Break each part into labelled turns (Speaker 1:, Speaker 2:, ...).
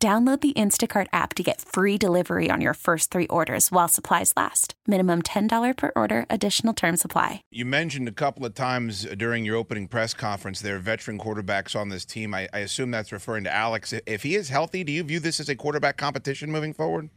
Speaker 1: Download the Instacart app to get free delivery on your first three orders while supplies last. Minimum $10 per order, additional term supply.
Speaker 2: You mentioned a couple of times during your opening press conference there are veteran quarterbacks on this team. I, I assume that's referring to Alex. If he is healthy, do you view this as a quarterback competition moving forward?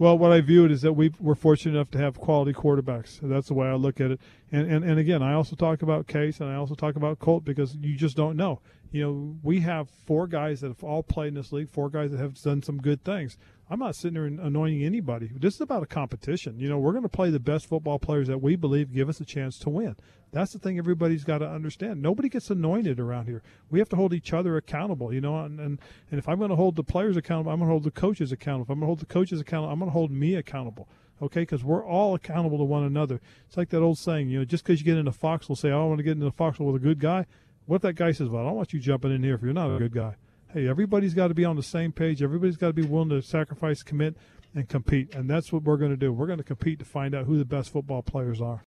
Speaker 3: Well, what I view it is that we are fortunate enough to have quality quarterbacks. That's the way I look at it. And, and and again, I also talk about Case and I also talk about Colt because you just don't know. You know, we have four guys that have all played in this league, four guys that have done some good things. I'm not sitting there anointing anybody. This is about a competition. You know, we're going to play the best football players that we believe give us a chance to win. That's the thing everybody's got to understand. Nobody gets anointed around here. We have to hold each other accountable, you know, and, and, and if I'm going to hold the players accountable, I'm going to hold the coaches accountable. If I'm going to hold the coaches accountable, I'm going to hold me accountable okay? Because we're all accountable to one another. It's like that old saying, you know, just because you get into foxhole, say, oh, I want to get into the foxhole with a good guy. What if that guy says, well, I don't want you jumping in here if you're not a good guy? Hey, everybody's got to be on the same page. Everybody's got to be willing to sacrifice, commit, and compete. And that's what we're going to do. We're going to compete to find out who the best football players are.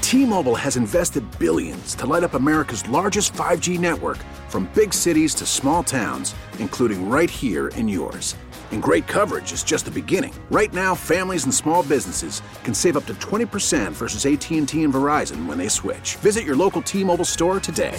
Speaker 4: T-Mobile has invested billions to light up America's largest 5G network from big cities to small towns, including right here in yours. And great coverage is just the beginning. Right now, families and small businesses can save up to 20% versus AT&T and Verizon when they switch. Visit your local T-Mobile store today.